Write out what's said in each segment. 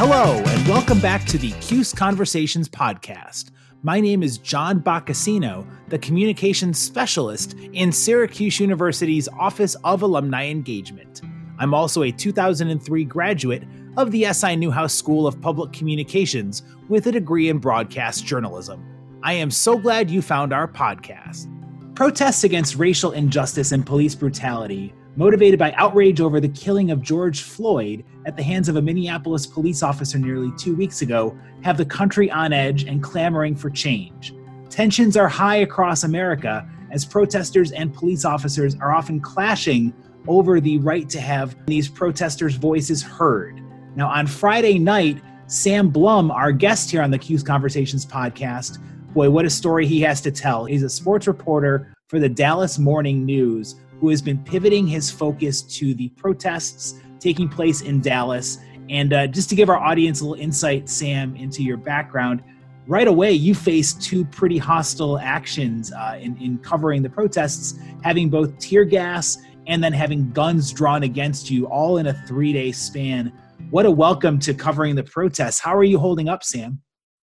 Hello, and welcome back to the Cuse Conversations podcast. My name is John Boccacino, the communications specialist in Syracuse University's Office of Alumni Engagement. I'm also a 2003 graduate of the SI Newhouse School of Public Communications with a degree in broadcast journalism. I am so glad you found our podcast. Protests against racial injustice and police brutality motivated by outrage over the killing of George Floyd at the hands of a Minneapolis police officer nearly two weeks ago, have the country on edge and clamoring for change. Tensions are high across America as protesters and police officers are often clashing over the right to have these protesters' voices heard. Now, on Friday night, Sam Blum, our guest here on the Cuse Conversations podcast, boy, what a story he has to tell. He's a sports reporter for the Dallas Morning News who has been pivoting his focus to the protests taking place in Dallas. And uh, just to give our audience a little insight, Sam, into your background, right away you faced two pretty hostile actions uh, in, in covering the protests, having both tear gas and then having guns drawn against you all in a three day span. What a welcome to covering the protests. How are you holding up, Sam?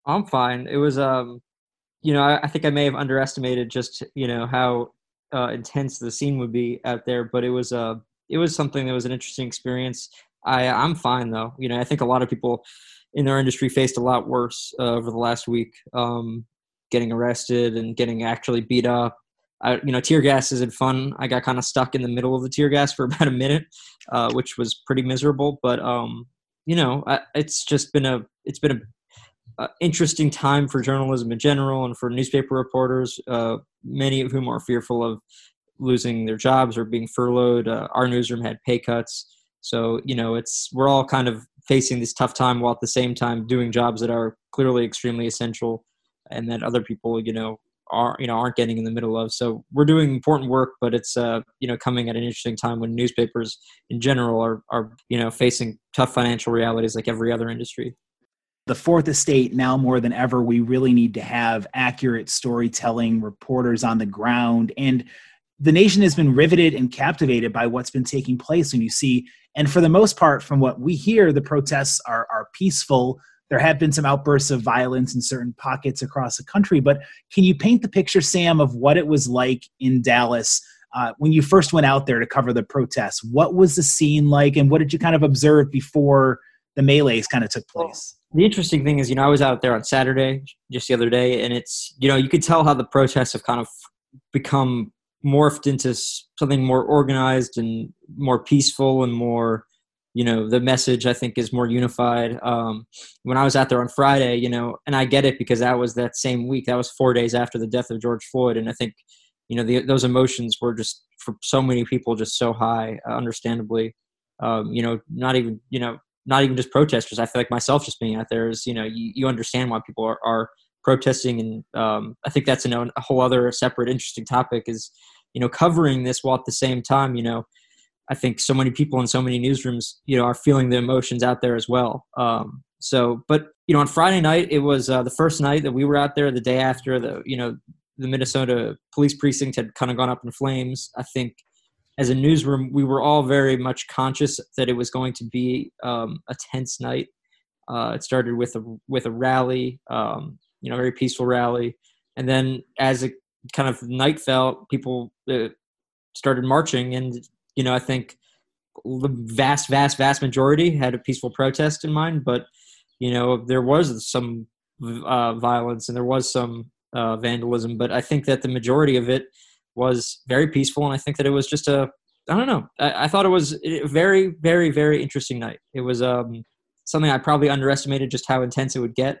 I'm fine. It was, um, you know, I, I think I may have underestimated just, you know, how uh, intense the scene would be out there, but it was uh it was something that was an interesting experience. I I'm fine though. You know, I think a lot of people in our industry faced a lot worse uh, over the last week, um, getting arrested and getting actually beat up. I, you know, tear gas isn't fun. I got kind of stuck in the middle of the tear gas for about a minute, uh, which was pretty miserable. But um, you know, I, it's just been a it's been a uh, interesting time for journalism in general and for newspaper reporters, uh, many of whom are fearful of losing their jobs or being furloughed. Uh, our newsroom had pay cuts. So, you know, it's we're all kind of facing this tough time while at the same time doing jobs that are clearly extremely essential and that other people, you know, are you know aren't getting in the middle of. So we're doing important work, but it's uh, you know coming at an interesting time when newspapers in general are are you know facing tough financial realities like every other industry the fourth estate now more than ever we really need to have accurate storytelling reporters on the ground and the nation has been riveted and captivated by what's been taking place when you see and for the most part from what we hear the protests are, are peaceful. There have been some outbursts of violence in certain pockets across the country but can you paint the picture sam of what it was like in dallas uh, when you first went out there to cover the protests? What was the scene like and what did you kind of observe before the melees kind of took place the interesting thing is, you know, I was out there on Saturday just the other day, and it's, you know, you could tell how the protests have kind of become morphed into something more organized and more peaceful and more, you know, the message I think is more unified. Um, when I was out there on Friday, you know, and I get it because that was that same week, that was four days after the death of George Floyd, and I think, you know, the, those emotions were just for so many people just so high, uh, understandably. Um, you know, not even, you know, not even just protesters. I feel like myself just being out there is, you know, you, you understand why people are, are protesting. And um, I think that's a, a whole other separate interesting topic is, you know, covering this while at the same time, you know, I think so many people in so many newsrooms, you know, are feeling the emotions out there as well. Um, so, but you know, on Friday night, it was uh, the first night that we were out there. The day after, the you know, the Minnesota police precinct had kind of gone up in flames. I think as a newsroom, we were all very much conscious that it was going to be um, a tense night. Uh, it started with a with a rally, um, you know, very peaceful rally, and then as it kind of night fell, people uh, started marching, and you know, I think the vast, vast, vast majority had a peaceful protest in mind, but you know, there was some uh, violence and there was some uh, vandalism, but I think that the majority of it was very peaceful, and I think that it was just a I don't know. I, I thought it was a very, very, very interesting night. It was um, something I probably underestimated just how intense it would get.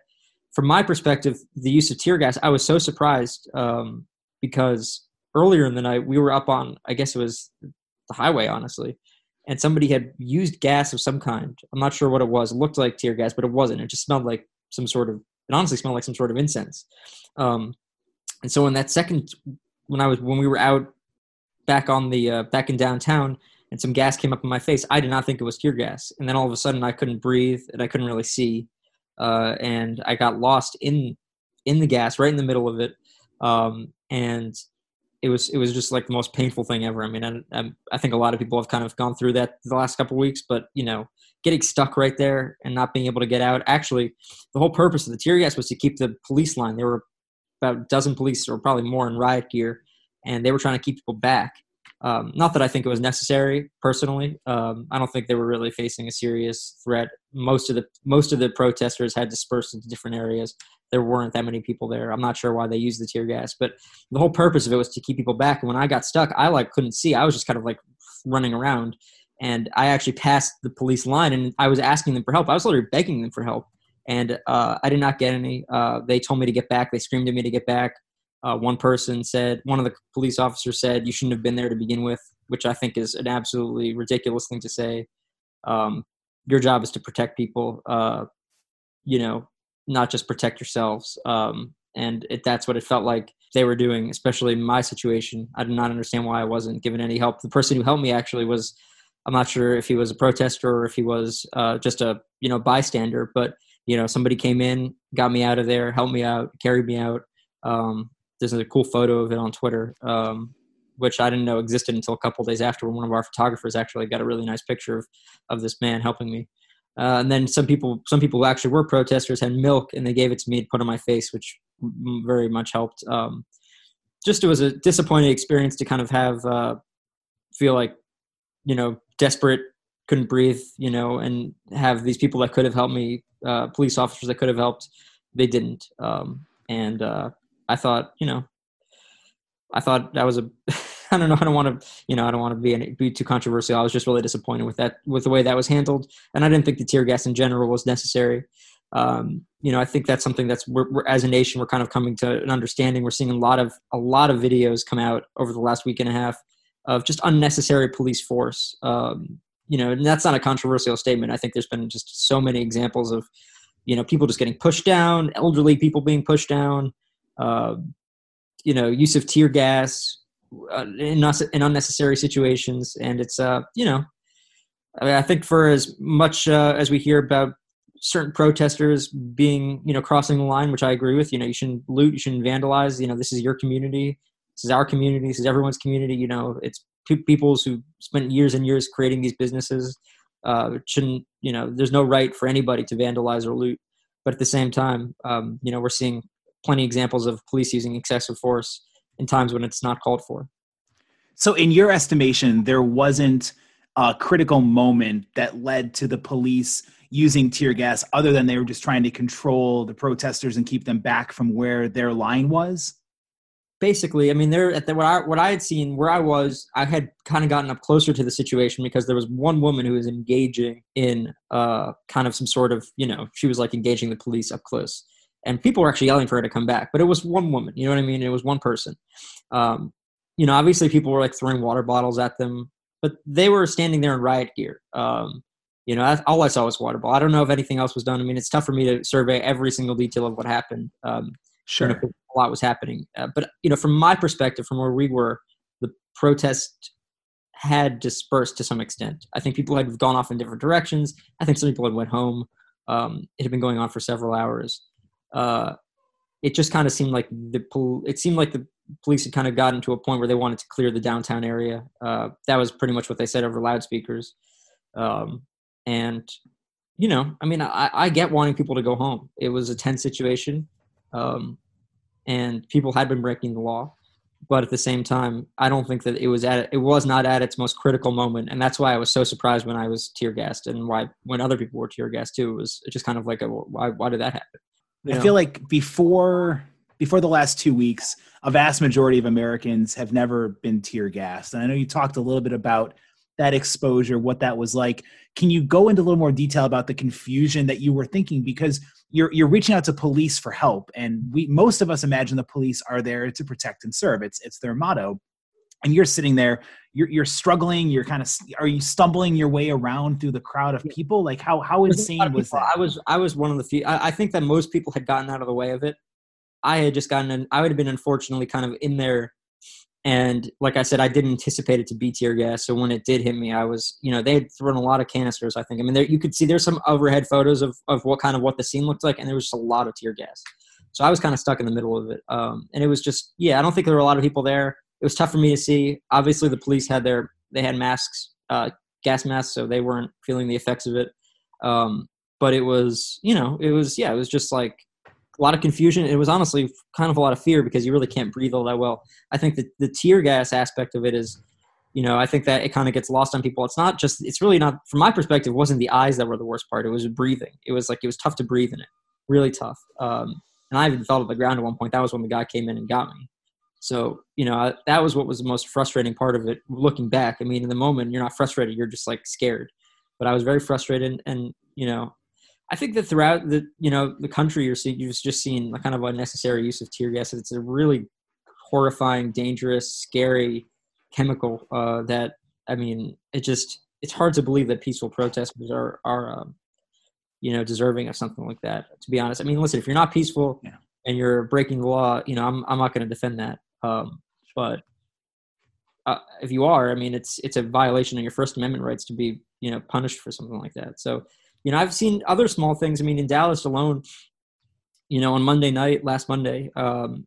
From my perspective, the use of tear gas, I was so surprised um, because earlier in the night we were up on, I guess it was the highway, honestly, and somebody had used gas of some kind. I'm not sure what it was. It looked like tear gas, but it wasn't. It just smelled like some sort of. It honestly smelled like some sort of incense. Um, and so in that second when I was when we were out back on the uh, back in downtown and some gas came up in my face, I did not think it was tear gas. And then all of a sudden I couldn't breathe and I couldn't really see, uh, and I got lost in in the gas right in the middle of it. Um, and it was it was just like the most painful thing ever. I mean, I, I think a lot of people have kind of gone through that the last couple weeks, but you know, getting stuck right there and not being able to get out. Actually, the whole purpose of the tear gas was to keep the police line. They were about a dozen police, or probably more, in riot gear, and they were trying to keep people back. Um, not that I think it was necessary personally. Um, I don't think they were really facing a serious threat. Most of the most of the protesters had dispersed into different areas. There weren't that many people there. I'm not sure why they used the tear gas, but the whole purpose of it was to keep people back. And when I got stuck, I like couldn't see. I was just kind of like running around, and I actually passed the police line, and I was asking them for help. I was literally begging them for help, and uh, I did not get any. Uh, they told me to get back. They screamed at me to get back. Uh, one person said, one of the police officers said, you shouldn't have been there to begin with, which I think is an absolutely ridiculous thing to say. Um, your job is to protect people, uh, you know, not just protect yourselves. Um, and it, that's what it felt like they were doing, especially in my situation. I did not understand why I wasn't given any help. The person who helped me actually was, I'm not sure if he was a protester or if he was uh, just a, you know, bystander, but, you know, somebody came in, got me out of there, helped me out, carried me out. Um, there's a cool photo of it on Twitter, um, which I didn't know existed until a couple days after. When one of our photographers actually got a really nice picture of of this man helping me. Uh, and then some people, some people who actually were protesters had milk, and they gave it to me to put on my face, which very much helped. Um, just it was a disappointing experience to kind of have uh, feel like you know desperate, couldn't breathe, you know, and have these people that could have helped me, uh, police officers that could have helped, they didn't. Um, and uh, I thought, you know, I thought that was a. I don't know. I don't want to, you know, I don't want to be any, be too controversial. I was just really disappointed with that, with the way that was handled, and I didn't think the tear gas in general was necessary. Um, you know, I think that's something that's we're, we're, as a nation we're kind of coming to an understanding. We're seeing a lot of a lot of videos come out over the last week and a half of just unnecessary police force. Um, you know, and that's not a controversial statement. I think there's been just so many examples of, you know, people just getting pushed down, elderly people being pushed down, uh, you know, use of tear gas uh, in, in, unnecessary situations, and it's uh, you know, I, mean, I think for as much uh, as we hear about certain protesters being you know crossing the line, which I agree with, you know, you shouldn't loot, you shouldn't vandalize. You know, this is your community, this is our community, this is everyone's community. You know, it's people's who spent years and years creating these businesses. Uh, shouldn't you know? There's no right for anybody to vandalize or loot. But at the same time, um, you know, we're seeing plenty examples of police using excessive force in times when it's not called for. So, in your estimation, there wasn't a critical moment that led to the police using tear gas other than they were just trying to control the protesters and keep them back from where their line was? Basically, I mean, there at the, what I what I had seen where I was, I had kind of gotten up closer to the situation because there was one woman who was engaging in uh, kind of some sort of, you know, she was like engaging the police up close. And people were actually yelling for her to come back but it was one woman you know what i mean? It was one person. Um, you know obviously people were like throwing water bottles at them but they were standing there in riot gear. Um, you know all i saw was water ball i don't know if anything else was done. I mean it's tough for me to survey every single detail of what happened. Um, sure you know, a lot was happening. Uh, but you know from my perspective from where we were the protest had dispersed to some extent. I think people had gone off in different directions. I think some people had went home. Um, it had been going on for several hours. Uh, it just kind of seemed like the pol- it seemed like the police had kind of gotten to a point where they wanted to clear the downtown area. Uh, that was pretty much what they said over loudspeakers. Um, and you know, I mean, I, I, get wanting people to go home. It was a tense situation, um, and people had been breaking the law. But at the same time, I don't think that it was at it was not at its most critical moment, and that's why I was so surprised when I was tear gassed, and why when other people were tear gassed too. It was just kind of like a why why did that happen? I feel like before before the last two weeks, a vast majority of Americans have never been tear gassed. And I know you talked a little bit about that exposure, what that was like. Can you go into a little more detail about the confusion that you were thinking? Because you're you're reaching out to police for help, and we most of us imagine the police are there to protect and serve. It's it's their motto and you're sitting there you're, you're struggling you're kind of are you stumbling your way around through the crowd of people like how how insane was that i was i was one of the few I, I, think that most people had gotten out of the way of it i had just gotten in, i would have been unfortunately kind of in there and like i said i didn't anticipate it to be tear gas. So when it did hit me i was you know they had thrown a lot of canisters i think. I mean there, you could see there's some overhead photos of, of what kind of what the scene looked like and there was just a lot of tear gas. So i was kind of stuck in the middle of it. Um, and it was just yeah i don't think there were a lot of people there. It was tough for me to see. Obviously, the police had their they had masks, uh, gas masks, so they weren't feeling the effects of it. Um, but it was, you know, it was yeah, it was just like a lot of confusion. It was honestly kind of a lot of fear because you really can't breathe all that well. I think that the tear gas aspect of it is, you know, I think that it kind of gets lost on people. It's not just, it's really not, from my perspective, wasn't the eyes that were the worst part. It was breathing. It was like, it was tough to breathe in it, really tough. Um, and I even fell to the ground at one point. That was when the guy came in and got me. So, you know, that was what was the most frustrating part of it looking back. I mean, in the moment, you're not frustrated, you're just like scared. But I was very frustrated. And you know, I think that throughout the, you know, the country, you're seeing, you've just seen a kind of unnecessary use of tear gas. It's a really horrifying, dangerous, scary chemical uh, that, I mean, it just, it's hard to believe that peaceful protesters are, are, um, you know, deserving of something like that. To be honest, I mean, listen, if you're not peaceful yeah. and you're breaking the law, you know, I'm I'm not going to defend that. Um, but uh, if you are, I mean, it's it's a violation of your First Amendment rights to be you know punished for something like that. So, you know, I've seen other small things. I mean, in Dallas alone, you know, on Monday night, last Monday, um,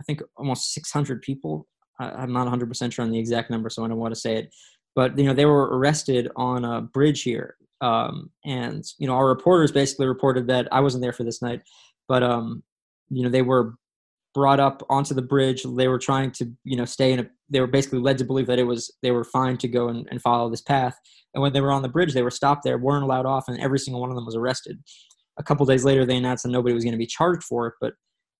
I think almost 600 people. I, am not 100 percent sure on the exact number, so I don't want to say it. But you know, they were arrested on a bridge here, um, and you know, our reporters basically reported that I wasn't there for this night, but um, you know, they were brought up onto the bridge. They were trying to, you know, stay in a. They were basically led to believe that it was they were fine to go and, and follow this path. And when they were on the bridge, they were stopped there, weren't allowed off, and every single one of them was arrested. A couple days later, they announced that nobody was going to be charged for it, but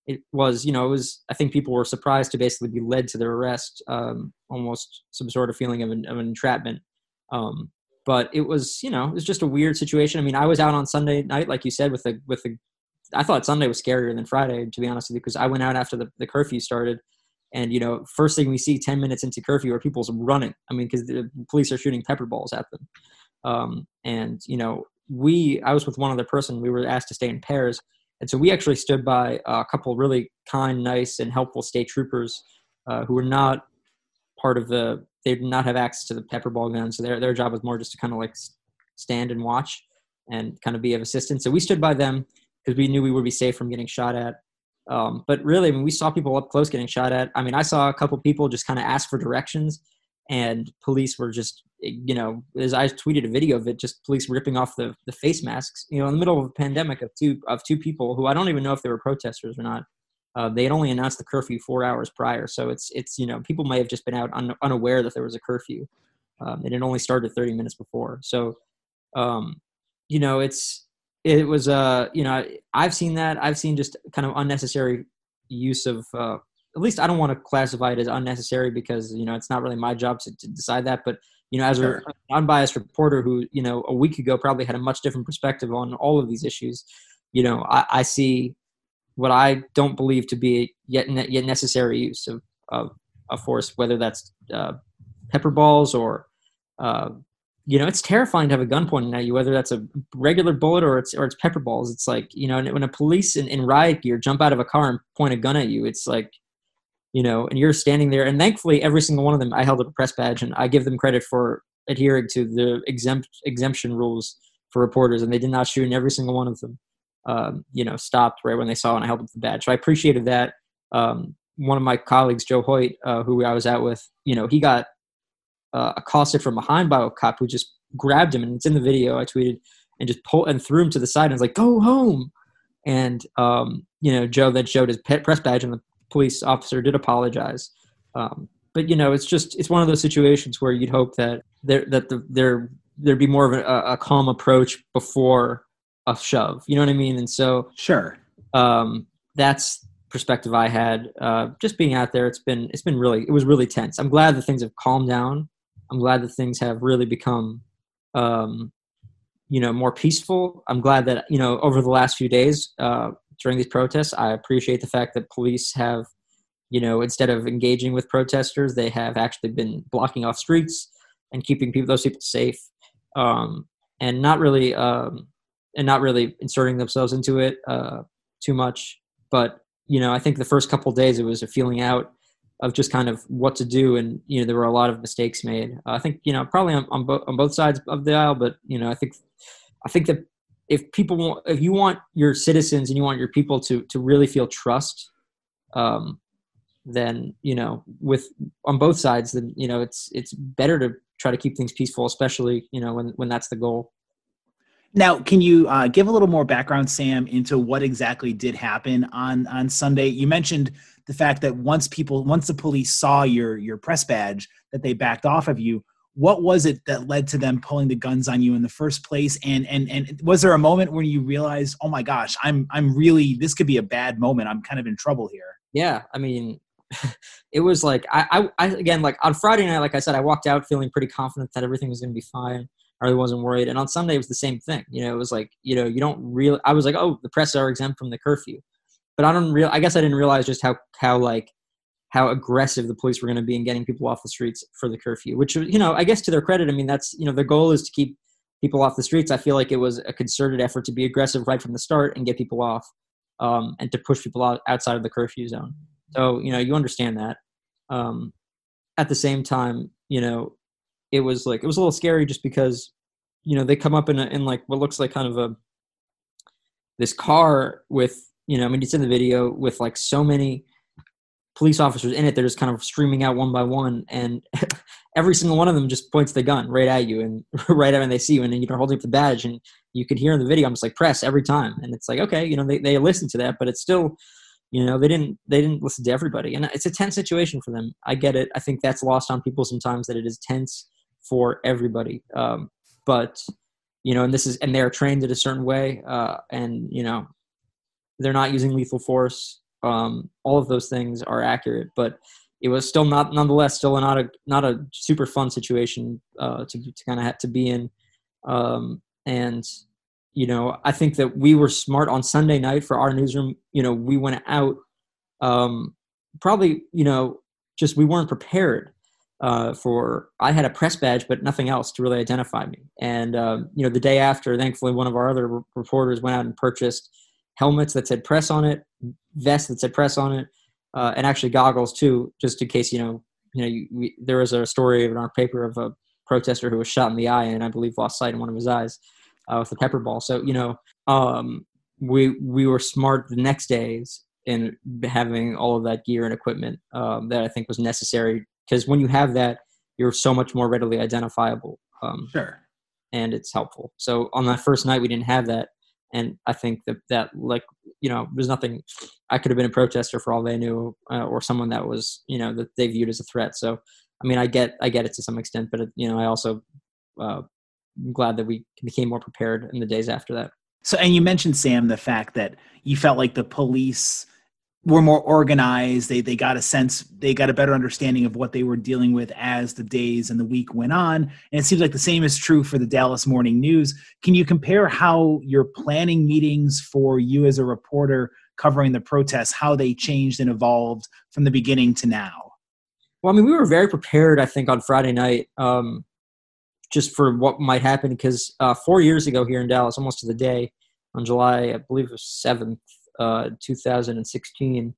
it was, you know, it was. I think people were surprised to basically be led to their arrest, um, almost some sort of feeling of an, of entrapment. Um, but it was, you know, it was just a weird situation. I mean, I was out on Sunday night, like you said, with the with the I thought Sunday was scarier than Friday, to be honest with you, because I went out after the, the curfew started. And, you know, first thing we see 10 minutes into curfew are people's running. I mean, because the police are shooting pepper balls at them. Um, and, you know, we, I was with one other person. We were asked to stay in pairs. And so we actually stood by a couple really kind, nice, and helpful state troopers uh, who were not part of the, they did not have access to the pepper ball gun. So their, their job was more just to kind of like stand and watch and kind of be of assistance. So we stood by them because we knew we would be safe from getting shot at. Um, but really, I mean, we saw people up close getting shot at. I mean, I saw a couple people just kind of ask for directions, and police were just, you know, as I tweeted a video of it, just police ripping off the, the face masks. You know, in the middle of a pandemic of two of two people who I don't even know if they were protesters or not. Uh, they had only announced the curfew four hours prior, so it's it's you know people may have just been out un, unaware that there was a curfew. Um, it only started 30 minutes before, so um, you know it's it was uh you know i've seen that i've seen just kind of unnecessary use of uh at least i don't want to classify it as unnecessary because you know it's not really my job to, to decide that but you know as sure. an unbiased reporter who you know a week ago probably had a much different perspective on all of these issues you know i, I see what i don't believe to be yet yet necessary use of of, of force whether that's uh, pepper balls or uh, you know, it's terrifying to have a gun pointed at you, whether that's a regular bullet or it's or it's pepper balls. It's like you know, when a police in, in riot gear jump out of a car and point a gun at you, it's like, you know, and you're standing there. And thankfully, every single one of them, I held up a press badge, and I give them credit for adhering to the exempt exemption rules for reporters, and they did not shoot, and every single one of them, um, you know, stopped right when they saw, and I held up the badge. So I appreciated that. Um, one of my colleagues, Joe Hoyt, uh, who I was out with, you know, he got uh, accosted from behind by a cop who just grabbed him, and it's in the video I tweeted, and just pulled and threw him to the side and was like, "Go home." And um, you know, Joe then showed his press badge, and the police officer did apologize. Um, but you know, it's just it's one of those situations where you'd hope that there that the, there there'd be more of a, a calm approach before a shove. You know what I mean? And so sure, um, that's perspective I had. Uh, just being out there, it's been it's been really it was really tense. I'm glad that things have calmed down. I'm glad that things have really become, um, you know, more peaceful. I'm glad that you know over the last few days uh, during these protests, I appreciate the fact that police have, you know, instead of engaging with protesters, they have actually been blocking off streets and keeping people those people safe, um, and not really um, and not really inserting themselves into it uh, too much. But you know, I think the first couple days it was a feeling out of just kind of what to do and you know there were a lot of mistakes made. Uh, i think you know probably on, on, bo- on both sides of the aisle but you know i think i think that if people want if you want your citizens and you want your people to to really feel trust um, then you know with on both sides then you know it's it's better to try to keep things peaceful especially you know when when that's the goal now, can you uh, give a little more background, Sam, into what exactly did happen on on Sunday? You mentioned the fact that once people, once the police saw your your press badge, that they backed off of you. What was it that led to them pulling the guns on you in the first place? And and and was there a moment when you realized, oh my gosh, I'm I'm really this could be a bad moment. I'm kind of in trouble here. Yeah, I mean, it was like I, I, I again like on Friday night, like I said, I walked out feeling pretty confident that everything was going to be fine. I really wasn't worried. And on Sunday, it was the same thing. You know, it was like, you know, you don't really, I was like, oh, the press are exempt from the curfew. But I don't real, I guess I didn't realize just how, how like, how aggressive the police were going to be in getting people off the streets for the curfew, which, you know, I guess to their credit, I mean, that's, you know, their goal is to keep people off the streets. I feel like it was a concerted effort to be aggressive right from the start and get people off um, and to push people out outside of the curfew zone. So, you know, you understand that. Um, at the same time, you know, it was like it was a little scary just because you know they come up in a, in like what looks like kind of a this car with you know I mean it's in the video with like so many police officers in it they're just kind of streaming out one by one and every single one of them just points the gun right at you and right at when they see you and then you're holding up the badge and you can hear in the video I'm just like press every time and it's like okay you know they, they listen to that but it's still you know they didn't they didn't listen to everybody and it's a tense situation for them. I get it. I think that's lost on people sometimes that it is tense for everybody. Um, but you know, and this is and they're trained in a certain way, uh, and you know, they're not using lethal force. Um, all of those things are accurate, but it was still not nonetheless still not a not a super fun situation uh, to to kind of have to be in. Um, and you know, I think that we were smart on Sunday night for our newsroom. You know, we went out um, probably you know just we weren't prepared uh, for I had a press badge, but nothing else to really identify me. And um, you know, the day after, thankfully, one of our other reporters went out and purchased helmets that said press on it, vests that said press on it, uh, and actually goggles too, just in case you know. You know, you, we, there was a story in our paper of a protester who was shot in the eye and I believe lost sight in one of his eyes uh, with a pepper ball. So you know, um, we we were smart the next days in having all of that gear and equipment um, that I think was necessary because when you have that, you're so much more readily identifiable. Um, sure. And it's helpful. So on that first night, we didn't have that, and I think that that like you know, there's nothing. I could have been a protester for all they knew, uh, or someone that was you know that they viewed as a threat. So I mean, I get I get it to some extent, but it, you know, I also uh, I'm glad that we became more prepared in the days after that. So, and you mentioned Sam the fact that you felt like the police were more organized. They they got a sense, they got a better understanding of what they were dealing with as the days and the week went on. And it seems like the same is true for the Dallas Morning News. Can you compare how your planning meetings for you as a reporter covering the protests, how they changed and evolved from the beginning to now? Well, I mean, we were very prepared. I think on Friday night. Um, just for what might happen, because uh, four years ago here in Dallas, almost to the day, on July, I believe it was seventh, uh, 2016,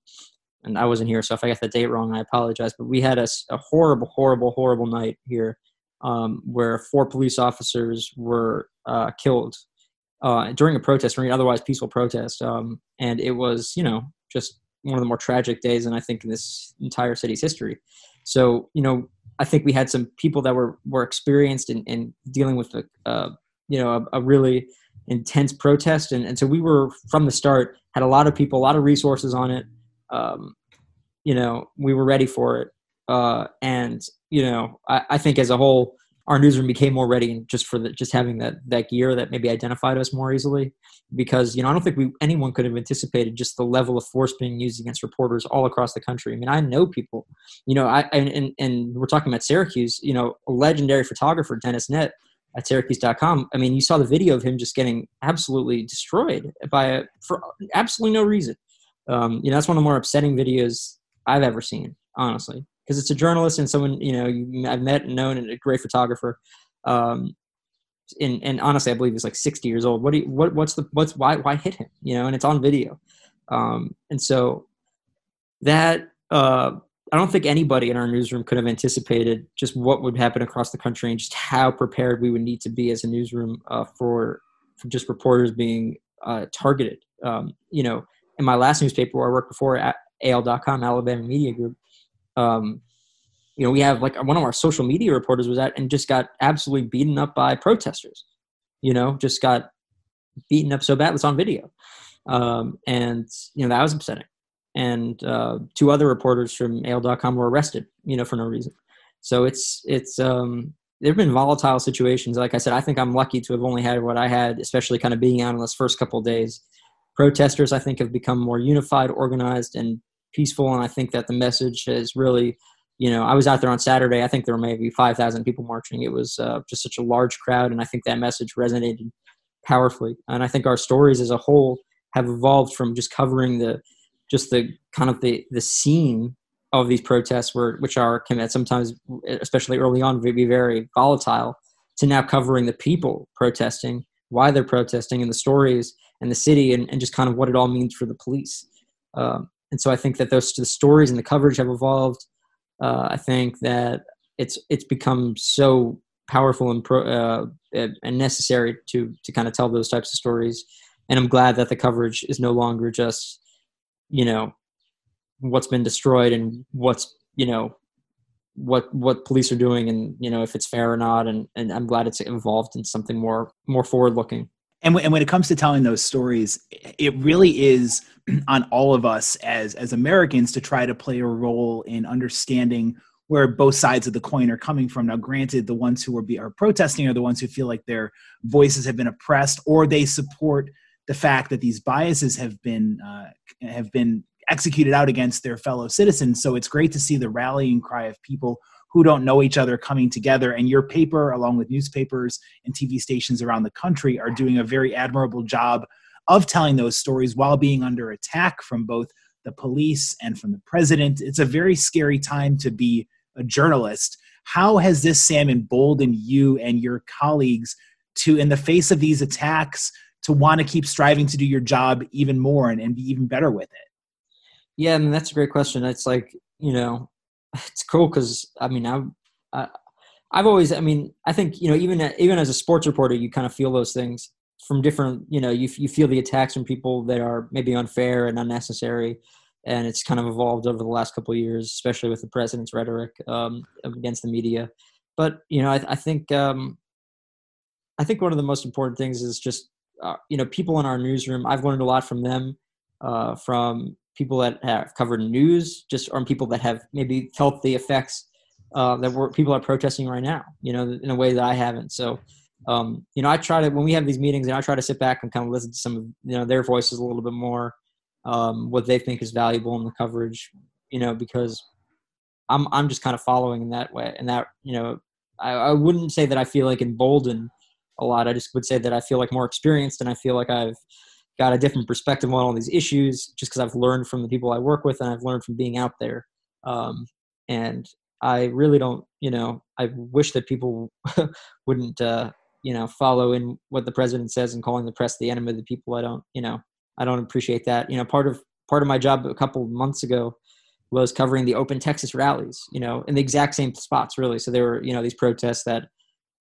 and I wasn't here, so if I got the date wrong, I apologize. But we had a, a horrible, horrible, horrible night here, um, where four police officers were uh, killed uh, during a protest, during an otherwise peaceful protest, um, and it was, you know, just one of the more tragic days, and I think in this entire city's history. So, you know, I think we had some people that were were experienced in, in dealing with a, uh, you know, a, a really intense protest, and, and so we were from the start had a lot of people, a lot of resources on it. Um, you know, we were ready for it, uh, and you know, I, I, think as a whole, our newsroom became more ready just for the, just having that that gear that maybe identified us more easily. Because you know, I don't think we anyone could have anticipated just the level of force being used against reporters all across the country. I mean, I know people, you know, I and and we're talking about Syracuse. You know, a legendary photographer, Dennis Nett at Syracuse.com. I mean, you saw the video of him just getting absolutely destroyed by a, for absolutely no reason. Um, you know, that's one of the more upsetting videos I've ever seen, honestly, because it's a journalist and someone you know I've met and known and a great photographer. Um, and, and honestly, I believe he's like 60 years old. What do you, what what's the what's why why hit him? You know, and it's on video. Um, and so that uh, I don't think anybody in our newsroom could have anticipated just what would happen across the country and just how prepared we would need to be as a newsroom uh, for, for just reporters being uh, targeted. Um, you know, in my last newspaper where I worked before, at AL.com, Alabama Media Group. Um, you know, we have like one of our social media reporters was at and just got absolutely beaten up by protesters. You know, just got beaten up so bad it's on video, um, and you know that was upsetting. And uh, two other reporters from AL.com were arrested, you know, for no reason. So it's it's um, there have been volatile situations. Like I said, I think I'm lucky to have only had what I had, especially kind of being out in those first couple days. Protesters, I think, have become more unified, organized, and peaceful. And I think that the message has really, you know, I was out there on Saturday. I think there were maybe 5,000 people marching. It was uh, just such a large crowd. And I think that message resonated powerfully. And I think our stories as a whole have evolved from just covering the, just the kind of the, the scene of these protests were which are can sometimes especially early on be very volatile to now covering the people protesting why they're protesting and the stories and the city and, and just kind of what it all means for the police. Um, and so i think that those the stories and the coverage have evolved. Uh, i think that it's it's become so powerful and pro, uh, and necessary to to kind of tell those types of stories. And i'm glad that the coverage is no longer just you know what's been destroyed and what's you know what what police are doing and you know if it's fair or not and and I'm glad it's involved in something more more forward looking. And, w- and when it comes to telling those stories, it really is on all of us as as Americans to try to play a role in understanding where both sides of the coin are coming from. Now, granted, the ones who are, be, are protesting are the ones who feel like their voices have been oppressed, or they support the fact that these biases have been uh, have been executed out against their fellow citizens. So it's great to see the rallying cry of people who don't know each other coming together. And your paper, along with newspapers and TV stations around the country, are doing a very admirable job of telling those stories while being under attack from both the police and from the president. It's a very scary time to be a journalist. How has this, Sam, emboldened you and your colleagues to, in the face of these attacks, to want to keep striving to do your job even more and, and be even better with it? Yeah, I mean that's a great question. It's like you know, it's cool because I mean I've I, I've always I mean I think you know even even as a sports reporter you kind of feel those things from different you know you you feel the attacks from people that are maybe unfair and unnecessary, and it's kind of evolved over the last couple of years, especially with the president's rhetoric um, against the media. But you know I, I think um, I think one of the most important things is just uh, you know people in our newsroom. I've learned a lot from them, uh, from people that have covered news, just or people that have maybe felt the effects uh, that we're, people are protesting right now. You know, in a way that I haven't. So, um, you know, I try to when we have these meetings, and I try to sit back and kind of listen to some of you know their voices a little bit more, um, what they think is valuable in the coverage. You know, because I'm I'm just kind of following in that way, and that you know, I, I wouldn't say that I feel like emboldened a lot. I just would say that I feel like more experienced, and I feel like I've got a different perspective on all these issues just because I've learned from the people I work with and I've learned from being out there. Um, and I really don't, you know, I wish that people wouldn't, uh, you know, follow in what the president says and calling the press the enemy of the people. I don't, you know, I don't appreciate that. You know, part of part of my job a couple months ago was covering the Open Texas rallies. You know, in the exact same spots, really. So there were, you know, these protests that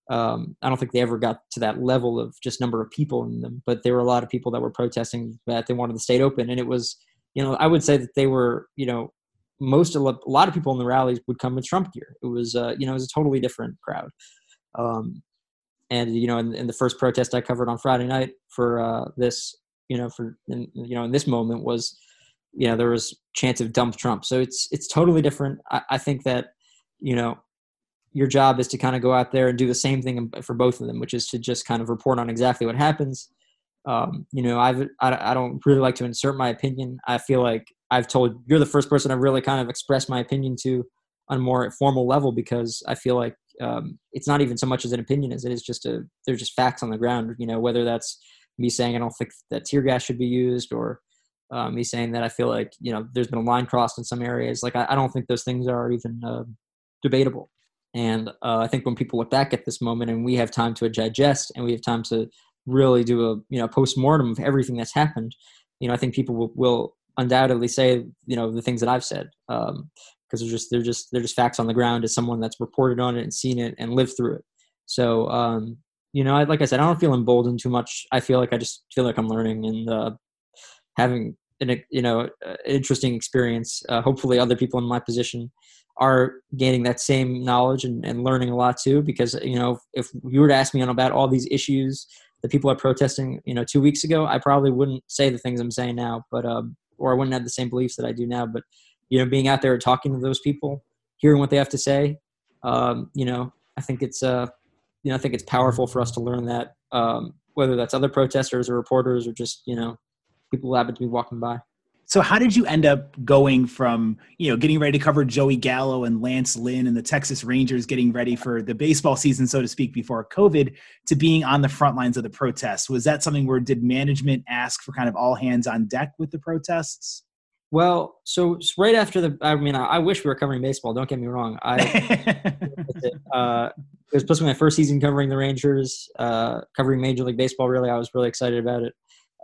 um, I don't think they ever got to that level of just number of people in them, but there were a lot of people that were protesting that they wanted the state open, and it was, you know, I would say that they were, you know, most of a lot of people in the rallies would come with Trump gear. It was, uh, you know, it was a totally different crowd. Um, and you know, in, in, the first protest I covered on Friday night for uh, this, you know, for in, you know, in this moment was, you know, there was chance of dump Trump. So it's it's totally different. I, I think that, you know, your job is to kind of go out there and do the same thing for both of them, which is to just kind of report on exactly what happens. Um, you know, I've, I, I don't really like to insert my opinion. I feel like I've told you're the first person I've really kind of expressed my opinion to on a more formal level because I feel like um, it's not even so much as an opinion as it is just a there's just facts on the ground. You know, whether that's me saying I don't think that tear gas should be used or uh, me saying that I feel like you know there's been a line crossed in some areas. Like I, I don't think those things are even uh, debatable. And uh, I think when people look back at this moment and we have time to digest and we have time to really do a you know post mortem of everything that's happened, you know, I think people will, will undoubtedly say you know the things that I've said because um, they're just they're just they're just facts on the ground as someone that's reported on it and seen it and lived through it. So um, you know, I, like I said, I don't feel emboldened too much. I feel like I just feel like I'm learning and uh, having an you know interesting experience. Uh, hopefully, other people in my position are gaining that same knowledge and, and learning a lot too. Because you know, if you were to ask me about all these issues that people are protesting, you know, two weeks ago, I probably wouldn't say the things I'm saying now, but um, or I wouldn't have the same beliefs that I do now. But you know, being out there talking to those people, hearing what they have to say, um, you know, I think it's uh, you know, I think it's powerful for us to learn that, um, whether that's other protesters or reporters or just you know, people who happen to be walking by. So how did you end up going from, you know, getting ready to cover Joey Gallo and Lance Lynn and the Texas Rangers getting ready for the baseball season, so to speak, before COVID, to being on the front lines of the protests? Was that something where did management ask for kind of all hands on deck with the protests? Well, so right after the, I mean, I, I wish we were covering baseball. Don't get me wrong. I, uh, it was supposed to be my first season covering the Rangers, uh, covering Major League Baseball. Really, I was really excited about it,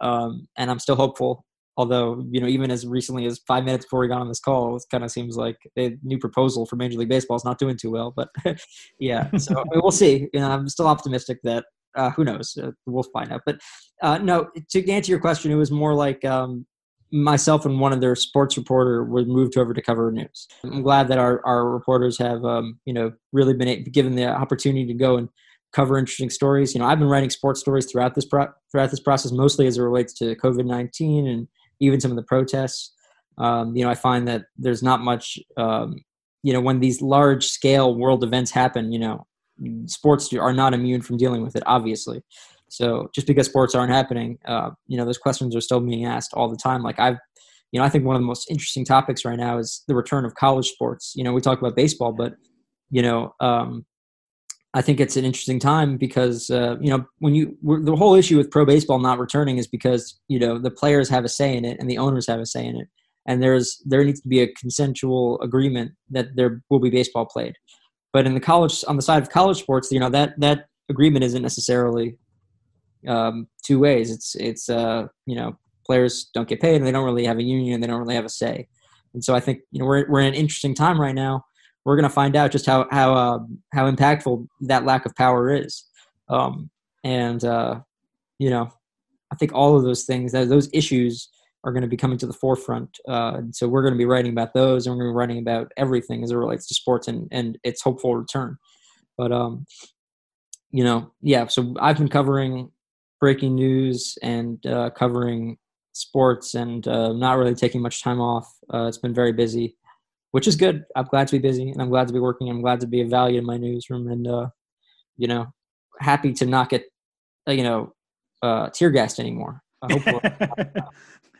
um, and I'm still hopeful Although, you know, even as recently as five minutes before we got on this call, it kind of seems like the new proposal for Major League Baseball is not doing too well. But yeah, so we'll see. You know, I'm still optimistic that uh, who knows? Uh, we'll find out. But uh, no, to answer your question, it was more like um, myself and one of their sports reporter were moved over to cover news. I'm glad that our, our reporters have, um, you know, really been given the opportunity to go and cover interesting stories. You know, I've been writing sports stories throughout this pro- throughout this process, mostly as it relates to COVID nineteen and even some of the protests. Um, you know, I find that there's not much, um, you know, when these large scale world events happen, you know, sports are not immune from dealing with it, obviously. So just because sports aren't happening, uh, you know, those questions are still being asked all the time. Like I've, you know, I think one of the most interesting topics right now is the return of college sports. You know, we talk about baseball, but you know, um, I think it's an interesting time because uh, you know when you the whole issue with pro baseball not returning is because you know the players have a say in it and the owners have a say in it, and there's there needs to be a consensual agreement that there will be baseball played. But in the college on the side of college sports, you know that that agreement isn't necessarily um, two ways. It's it's uh, you know players don't get paid and they don't really have a union they don't really have a say. And so I think you know we're we're in an interesting time right now we're going to find out just how how uh, how impactful that lack of power is. Um, and uh, you know, I think all of those things, those issues, are going to be coming to the forefront. Uh, so we're going to be writing about those, and we're going to be writing about everything as it relates to sports and and its hopeful return. But um, you know, yeah. So I've been covering breaking news and uh, covering sports, and uh, not really taking much time off. Uh, it's been very busy which is good. I'm glad to be busy and I'm glad to be working. I'm glad to be of value in my newsroom and, uh, you know, happy to not get, uh, you know, uh, tear gassed anymore. I, hope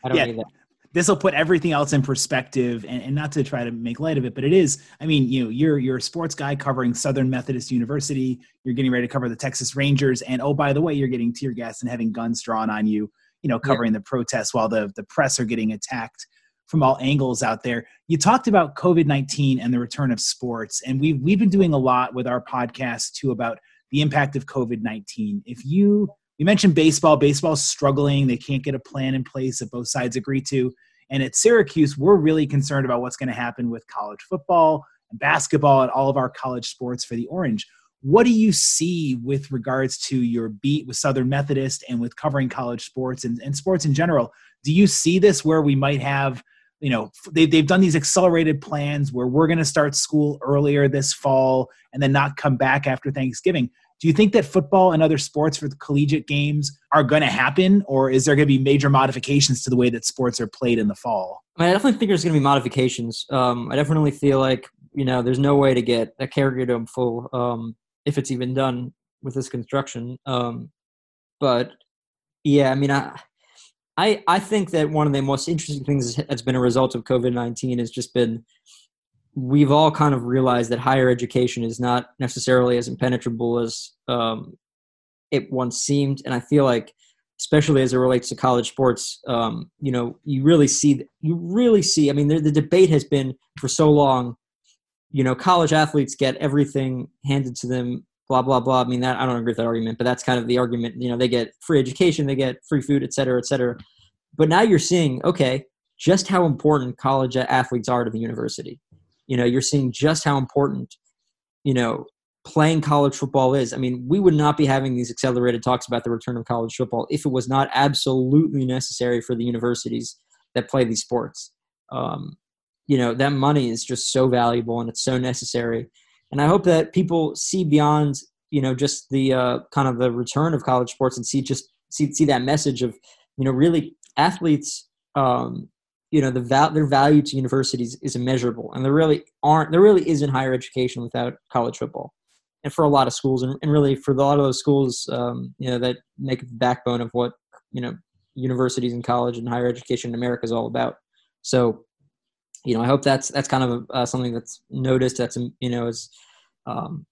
I don't yeah. need that this will put everything else in perspective and, and, not to try to make light of it but it is i mean you know you're you're a sports guy covering southern methodist university you're getting ready to cover the texas rangers and oh by the way you're getting tear gas and having guns drawn on you you know covering yeah. the protests while the the press are getting attacked from all angles out there. You talked about COVID 19 and the return of sports, and we've, we've been doing a lot with our podcast too about the impact of COVID 19. If you, you mentioned baseball, baseball's struggling, they can't get a plan in place that both sides agree to. And at Syracuse, we're really concerned about what's going to happen with college football and basketball and all of our college sports for the Orange. What do you see with regards to your beat with Southern Methodist and with covering college sports and, and sports in general? Do you see this where we might have you know they, they've done these accelerated plans where we're going to start school earlier this fall and then not come back after thanksgiving. Do you think that football and other sports for the collegiate games are going to happen or is there going to be major modifications to the way that sports are played in the fall? I, mean, I definitely think there's going to be modifications. Um, i definitely feel like you know there's no way to get a curriculum full um, if it's even done with this construction. Um, but yeah i mean i I, I think that one of the most interesting things that's been a result of COVID 19 has just been we've all kind of realized that higher education is not necessarily as impenetrable as um, it once seemed. And I feel like, especially as it relates to college sports, um, you know, you really see, you really see, I mean, the, the debate has been for so long, you know, college athletes get everything handed to them blah blah blah. I mean that I don't agree with that argument, but that's kind of the argument. You know, they get free education, they get free food, et cetera, et cetera. But now you're seeing, okay, just how important college athletes are to the university. You know, you're seeing just how important, you know, playing college football is. I mean, we would not be having these accelerated talks about the return of college football if it was not absolutely necessary for the universities that play these sports. Um, you know, that money is just so valuable and it's so necessary. And I hope that people see beyond, you know, just the uh, kind of the return of college sports and see just see see that message of, you know, really athletes. Um, you know, the val- their value to universities is immeasurable, and there really aren't there really isn't higher education without college football and for a lot of schools, and, and really for a lot of those schools, um, you know, that make the backbone of what you know universities and college and higher education in America is all about. So, you know, I hope that's that's kind of uh, something that's noticed. That's you know is um,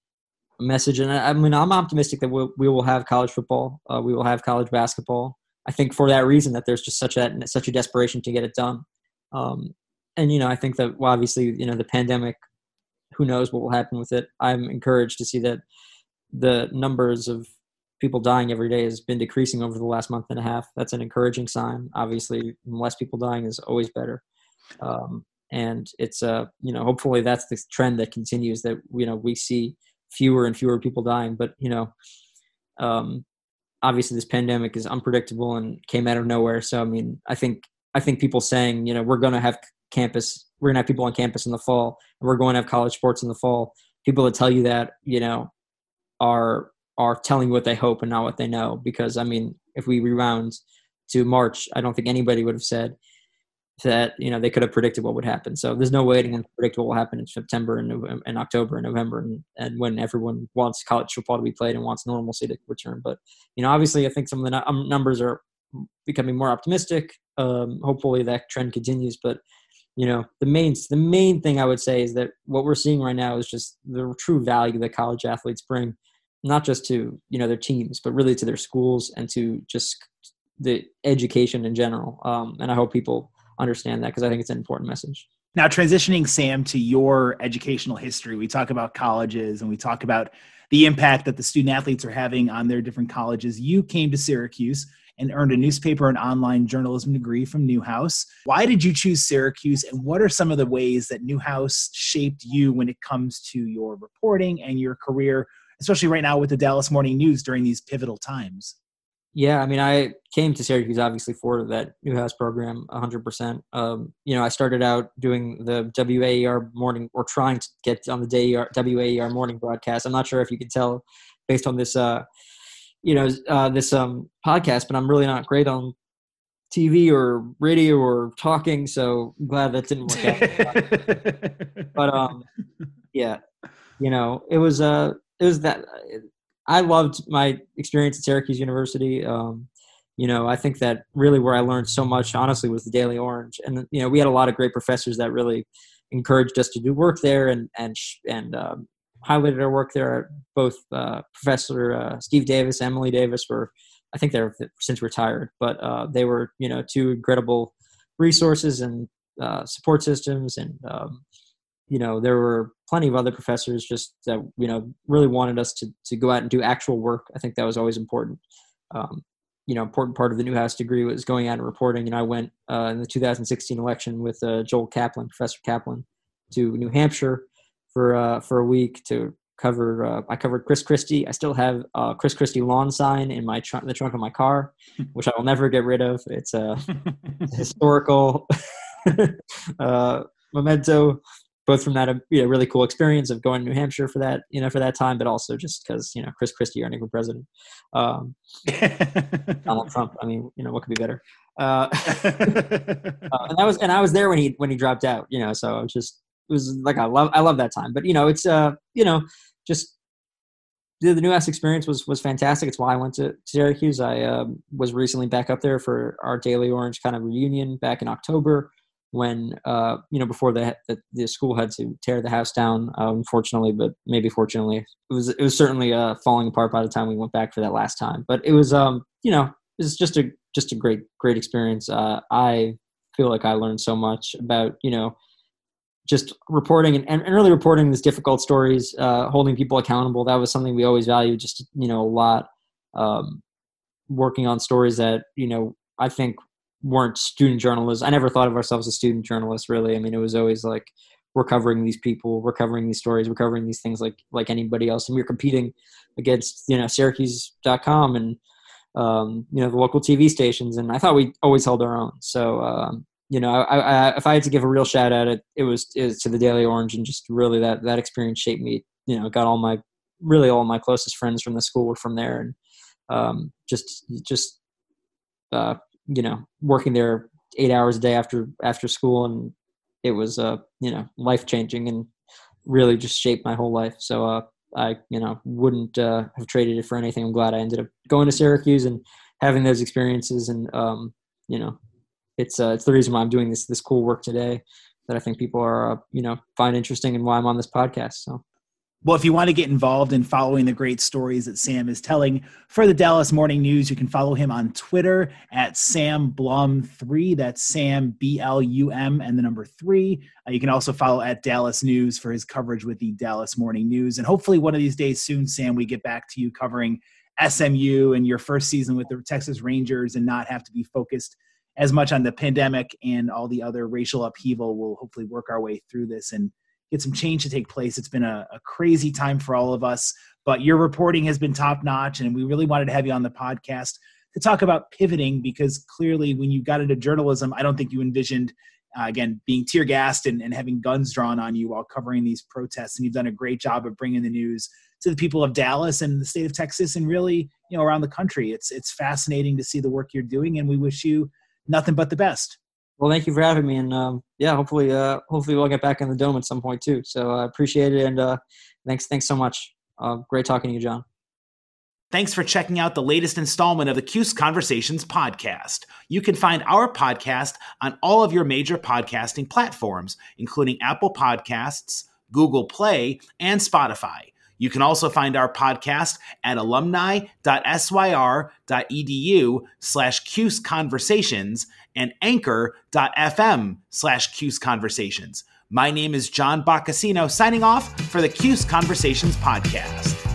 a message, and I, I, mean, I'm optimistic that we'll, we will have college football. Uh, we will have college basketball. I think for that reason that there's just such a such a desperation to get it done. Um, and you know, I think that well, obviously, you know, the pandemic who knows what will happen with it. I'm encouraged to see that the numbers of people dying every day has been decreasing over the last month and a half. That's an encouraging sign. Obviously, less people dying is always better. Um, and it's uh you know hopefully that's the trend that continues that you know we see fewer and fewer people dying. But you know um obviously this pandemic is unpredictable and came out of nowhere. So i mean i think i think people saying you know we're going to have campus we're gonna have people on campus in the fall and we're going to have college sports in the fall. People that tell you that you know are are telling what they hope and not what they know. Because i mean if we rewound to march i don't think anybody would have said that you know they could have predicted what would happen. So there's no waiting to predict what will happen in september and, November, and october and november and, and when everyone wants college football to be played and wants normalcy to return. But you know obviously i think some of the um, numbers are becoming more optimistic. Um, hopefully that trend continues. But you know the main the main thing i would say is that what we're seeing right now is just the true value that college athletes bring not just to you know their teams but really to their schools and to just the education in general. Um, and i hope people understand that because i think it's an important message now transitioning sam to your educational history we talk about colleges and we talk about the impact that the student athletes are having on their different colleges you came to syracuse and earned a newspaper and online journalism degree from Newhouse. Why did you choose Syracuse, and what are some of the ways that Newhouse shaped you when it comes to your reporting and your career, especially right now with the Dallas Morning News during these pivotal times? Yeah, I mean, I came to Syracuse obviously for that Newhouse program 100%. Um, you know, I started out doing the WAER morning or trying to get on the day WAER morning broadcast. I'm not sure if you can tell based on this uh, you know uh, this um, podcast, but I'm really not great on TV or radio or talking. So I'm glad that didn't work out. but um, yeah, you know, it was uh, it was that I loved my experience at Syracuse University. Um, you know, I think that really where I learned so much, honestly, was the Daily Orange, and you know, we had a lot of great professors that really encouraged us to do work there and and and um, highlighted our work there. Both uh, Professor uh, Steve Davis, Emily Davis were, I think they're since retired, but uh, they were you know two incredible resources and uh, support systems, and um, you know there were plenty of other professors just that you know really wanted us to to go out and do actual work. I think that was always important. Um, you know, important part of the Newhouse degree was going out and reporting. And I went uh, in the 2016 election with uh, Joel Kaplan, Professor Kaplan, to New Hampshire for uh, for a week to cover. Uh, I covered Chris Christie. I still have uh, Chris Christie lawn sign in my trunk, the trunk of my car, which I will never get rid of. It's a historical uh, memento, both from that you know, really cool experience of going to New Hampshire for that you know for that time, but also just because you know Chris Christie running for president, um, Donald Trump. I mean, you know what could be better. Uh, uh, and that was and I was there when he when he dropped out. You know, so I was just it was like I love I love that time. But you know, it's uh you know just the, the Newhouse experience was was fantastic. It's why I went to Syracuse. I uh, was recently back up there for our Daily Orange kind of reunion back in October when uh, you know before the, the, school had to tear the house down, uh, unfortunately, but maybe fortunately, it was it was certainly uh, falling apart by the time we went back for that last time. But it was um you know it was just a just a great great experience. Uh, I feel like I learned so much about you know just reporting and, and really reporting these difficult stories, uh, holding people accountable. That was something we always valued, just you know, a lot. Um, working on stories that you know I think weren't student journalists. I never thought of ourselves as student journalists. Really, I mean, it was always like we're covering these people, we're covering these stories, we're covering these things like like anybody else, and we're competing against you know Syracuse.com and um, you know the local TV stations. And I thought we always held our own. So um, you know, I, I, if I had to give a real shout out, it, it was, it to the Daily Orange, and just really that that experience shaped me. You know, got all my really all my closest friends from the school were from there, and um, just just uh, you know working there eight hours a day after after school, and it was uh, you know life changing and really just shaped my whole life. So uh, I you know wouldn't uh, have traded it for anything. I'm glad I ended up going to Syracuse and having those experiences, and um, you know it's uh, it's the reason why I'm doing this this cool work today that I think people are uh, you know find interesting and why I'm on this podcast. So. Well, if you want to get involved in following the great stories that Sam is telling for the Dallas Morning News, you can follow him on Twitter at Sam Blum3. That's Sam B L U M and the number three. Uh, you can also follow at Dallas News for his coverage with the Dallas Morning News. And hopefully, one of these days soon, Sam, we get back to you covering SMU and your first season with the Texas Rangers and not have to be focused as much on the pandemic and all the other racial upheaval. We'll hopefully work our way through this and get some change to take place. It's been a, a crazy time for all of us, but your reporting has been top notch, and we really wanted to have you on the podcast to talk about pivoting because clearly, when you got into journalism, I don't think you envisioned. Uh, again, being tear gassed and, and having guns drawn on you while covering these protests. And you've done a great job of bringing the news to the people of Dallas and the state of Texas and really, you know, around the country. It's, it's fascinating to see the work you're doing. And we wish you nothing but the best. Well, thank you for having me, and um, yeah, hopefully, uh, hopefully we'll get back in the dome at some point too. So I uh, appreciate it, and uh, thanks, thanks so much. Uh, great talking to you, John. Thanks for checking out the latest installment of the Cuse Conversations podcast. You can find our podcast on all of your major podcasting platforms, including Apple Podcasts, Google Play, and Spotify. You can also find our podcast at alumni.syr.edu slash Cuse Conversations and anchor.fm slash Cuse Conversations. My name is John Boccacino, signing off for the Cuse Conversations podcast.